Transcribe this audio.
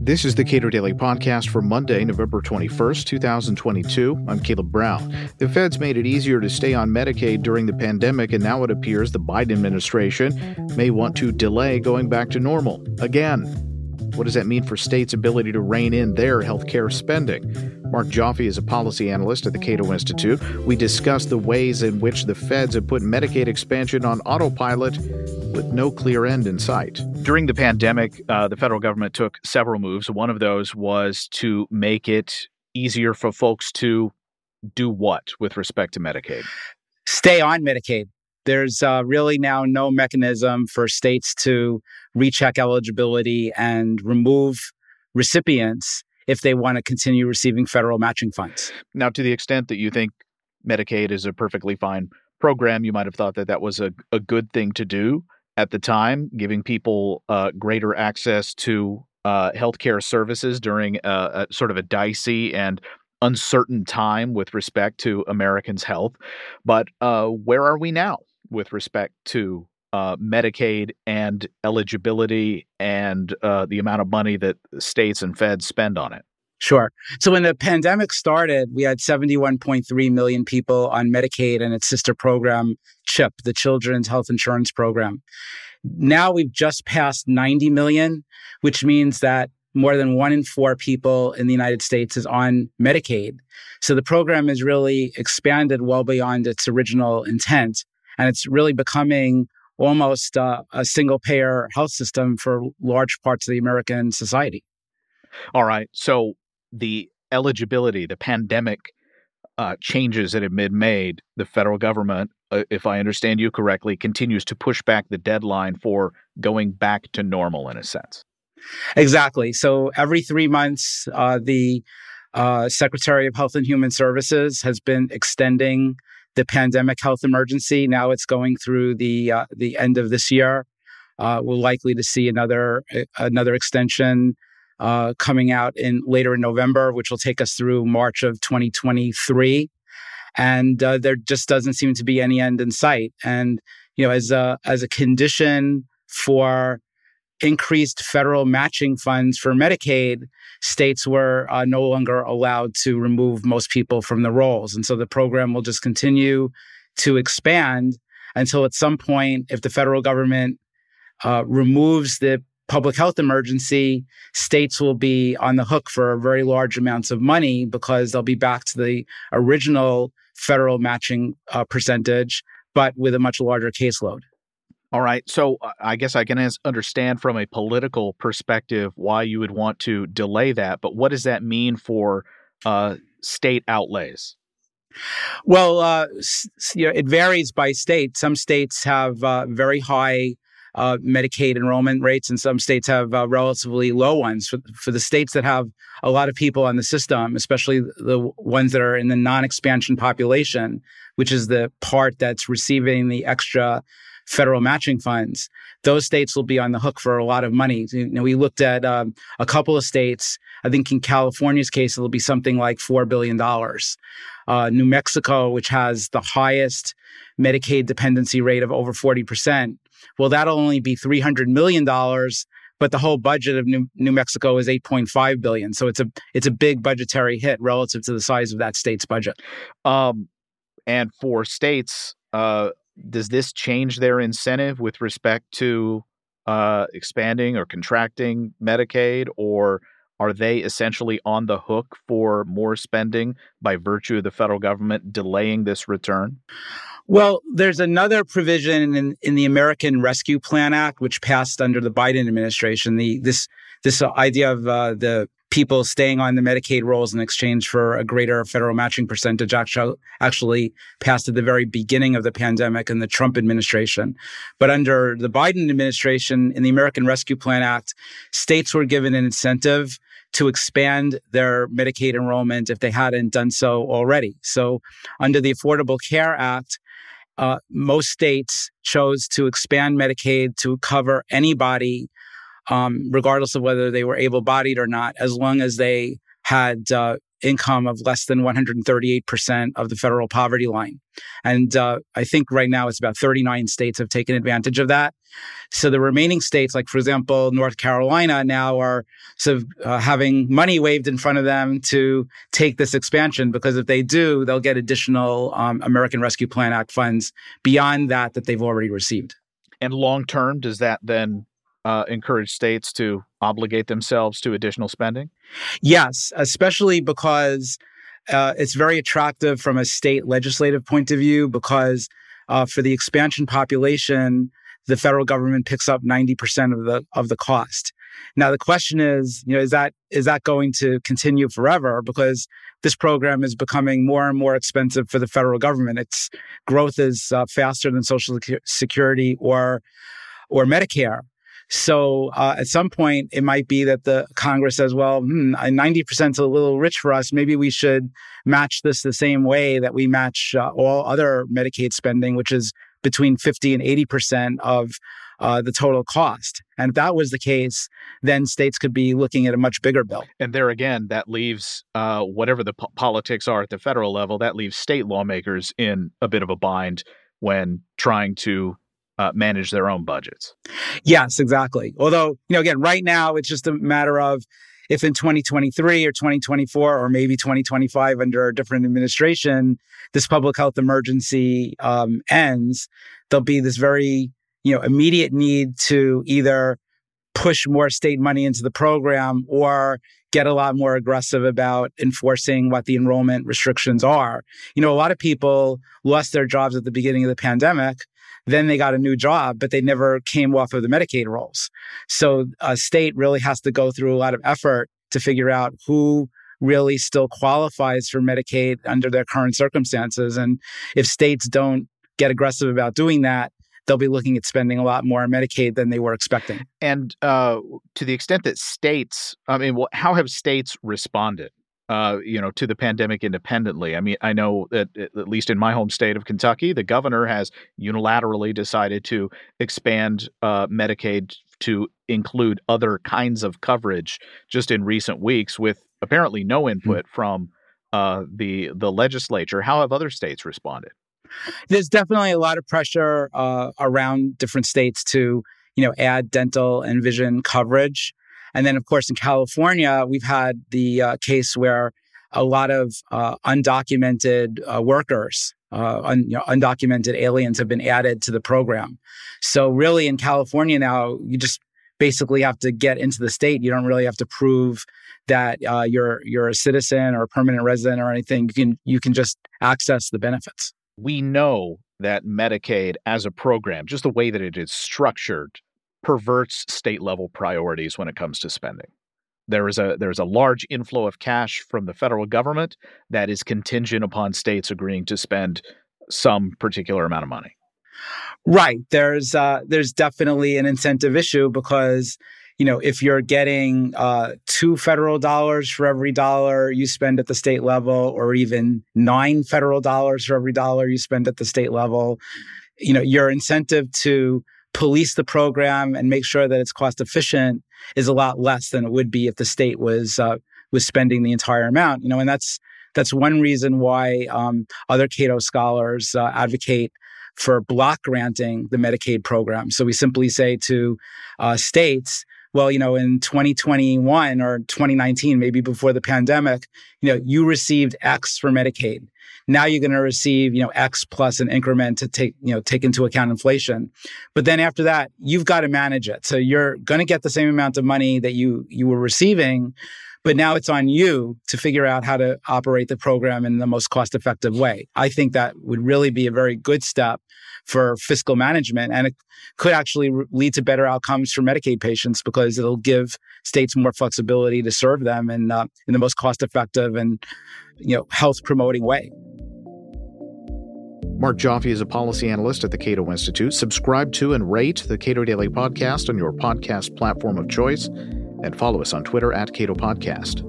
This is the Cato Daily Podcast for Monday, November 21st, 2022. I'm Caleb Brown. The feds made it easier to stay on Medicaid during the pandemic, and now it appears the Biden administration may want to delay going back to normal again. What does that mean for states' ability to rein in their health care spending? Mark Joffe is a policy analyst at the Cato Institute. We discuss the ways in which the feds have put Medicaid expansion on autopilot with no clear end in sight. During the pandemic, uh, the federal government took several moves. One of those was to make it easier for folks to do what with respect to Medicaid? Stay on Medicaid. There's uh, really now no mechanism for states to recheck eligibility and remove recipients if they want to continue receiving federal matching funds. Now, to the extent that you think Medicaid is a perfectly fine program, you might have thought that that was a, a good thing to do at the time, giving people uh, greater access to uh, healthcare services during a, a sort of a dicey and uncertain time with respect to Americans' health. But uh, where are we now with respect to uh, Medicaid and eligibility and uh, the amount of money that states and feds spend on it? Sure. So when the pandemic started, we had 71.3 million people on Medicaid and its sister program, CHIP, the Children's Health Insurance Program. Now we've just passed 90 million, which means that more than one in four people in the United States is on Medicaid. So the program has really expanded well beyond its original intent. And it's really becoming almost uh, a single payer health system for large parts of the American society. All right. So the eligibility, the pandemic uh, changes that have been made, the federal government, uh, if I understand you correctly, continues to push back the deadline for going back to normal in a sense. Exactly. So every three months, uh, the uh, Secretary of Health and Human Services has been extending the pandemic health emergency. Now it's going through the uh, the end of this year. Uh, we're likely to see another another extension uh, coming out in later in November, which will take us through March of 2023. And uh, there just doesn't seem to be any end in sight. And you know, as a as a condition for increased federal matching funds for Medicaid, states were uh, no longer allowed to remove most people from the rolls. And so the program will just continue to expand until at some point, if the federal government uh, removes the public health emergency, states will be on the hook for very large amounts of money because they'll be back to the original federal matching uh, percentage, but with a much larger caseload. All right. So uh, I guess I can understand from a political perspective why you would want to delay that, but what does that mean for uh, state outlays? Well, uh, you know, it varies by state. Some states have uh, very high uh, Medicaid enrollment rates, and some states have uh, relatively low ones. For, for the states that have a lot of people on the system, especially the ones that are in the non expansion population, which is the part that's receiving the extra federal matching funds, those states will be on the hook for a lot of money. You know, we looked at um, a couple of states. I think in California's case, it'll be something like $4 billion. Uh, New Mexico, which has the highest Medicaid dependency rate of over 40%, well, that'll only be $300 million but the whole budget of New, New Mexico is 8.5 billion. So it's a it's a big budgetary hit relative to the size of that state's budget. Um, and for states, uh, does this change their incentive with respect to uh, expanding or contracting Medicaid, or are they essentially on the hook for more spending by virtue of the federal government delaying this return? Well, there's another provision in, in the American Rescue Plan Act, which passed under the Biden administration. The this this idea of uh, the people staying on the Medicaid rolls in exchange for a greater federal matching percentage actually, actually passed at the very beginning of the pandemic in the Trump administration. But under the Biden administration, in the American Rescue Plan Act, states were given an incentive to expand their Medicaid enrollment if they hadn't done so already. So, under the Affordable Care Act, uh, most states chose to expand Medicaid to cover anybody, um, regardless of whether they were able bodied or not, as long as they had uh, income of less than 138% of the federal poverty line. And uh, I think right now it's about 39 states have taken advantage of that. So the remaining states, like for example, North Carolina, now are sort of uh, having money waved in front of them to take this expansion because if they do, they'll get additional um, American Rescue Plan Act funds beyond that that they've already received. And long term, does that then uh, encourage states to obligate themselves to additional spending? Yes, especially because uh, it's very attractive from a state legislative point of view because uh, for the expansion population, the federal government picks up 90% of the of the cost. Now the question is, you know, is that is that going to continue forever because this program is becoming more and more expensive for the federal government. Its growth is uh, faster than social security or or Medicare. So uh, at some point, it might be that the Congress says, well, hmm, 90% is a little rich for us. Maybe we should match this the same way that we match uh, all other Medicaid spending, which is between 50 and 80% of uh, the total cost. And if that was the case, then states could be looking at a much bigger bill. And there again, that leaves uh, whatever the po- politics are at the federal level, that leaves state lawmakers in a bit of a bind when trying to uh, manage their own budgets. Yes, exactly. Although, you know, again, right now it's just a matter of if in 2023 or 2024 or maybe 2025 under a different administration, this public health emergency um, ends, there'll be this very, you know, immediate need to either push more state money into the program or get a lot more aggressive about enforcing what the enrollment restrictions are. You know, a lot of people lost their jobs at the beginning of the pandemic then they got a new job, but they never came off of the Medicaid rolls. So a state really has to go through a lot of effort to figure out who really still qualifies for Medicaid under their current circumstances. And if states don't get aggressive about doing that, they'll be looking at spending a lot more on Medicaid than they were expecting. And uh, to the extent that states, I mean, how have states responded? Uh, you know, to the pandemic independently. I mean, I know that at least in my home state of Kentucky, the governor has unilaterally decided to expand uh, Medicaid to include other kinds of coverage just in recent weeks, with apparently no hmm. input mm-hmm. from uh, the the legislature. How have other states responded? There's definitely a lot of pressure uh, around different states to, you know, add dental and vision coverage. And then, of course, in California, we've had the uh, case where a lot of uh, undocumented uh, workers, uh, un, you know, undocumented aliens have been added to the program. So, really, in California now, you just basically have to get into the state. You don't really have to prove that uh, you're you're a citizen or a permanent resident or anything. You can you can just access the benefits. We know that Medicaid as a program, just the way that it is structured, perverts state level priorities when it comes to spending. There is a there is a large inflow of cash from the federal government that is contingent upon states agreeing to spend some particular amount of money. Right. There's uh, there's definitely an incentive issue because you know if you're getting uh, two federal dollars for every dollar you spend at the state level, or even nine federal dollars for every dollar you spend at the state level, you know your incentive to police the program and make sure that it's cost efficient is a lot less than it would be if the state was uh, was spending the entire amount. You know, and that's that's one reason why um, other Cato scholars uh, advocate for block granting the Medicaid program. So we simply say to uh, states, well, you know, in 2021 or 2019, maybe before the pandemic, you know, you received X for Medicaid. Now you're going to receive, you know, X plus an increment to take, you know, take into account inflation. But then after that, you've got to manage it. So you're going to get the same amount of money that you you were receiving, but now it's on you to figure out how to operate the program in the most cost effective way. I think that would really be a very good step for fiscal management. And it could actually lead to better outcomes for Medicaid patients because it'll give states more flexibility to serve them in, uh, in the most cost effective and you know, health promoting way. Mark Joffe is a policy analyst at the Cato Institute. Subscribe to and rate the Cato Daily Podcast on your podcast platform of choice and follow us on Twitter at Cato Podcast.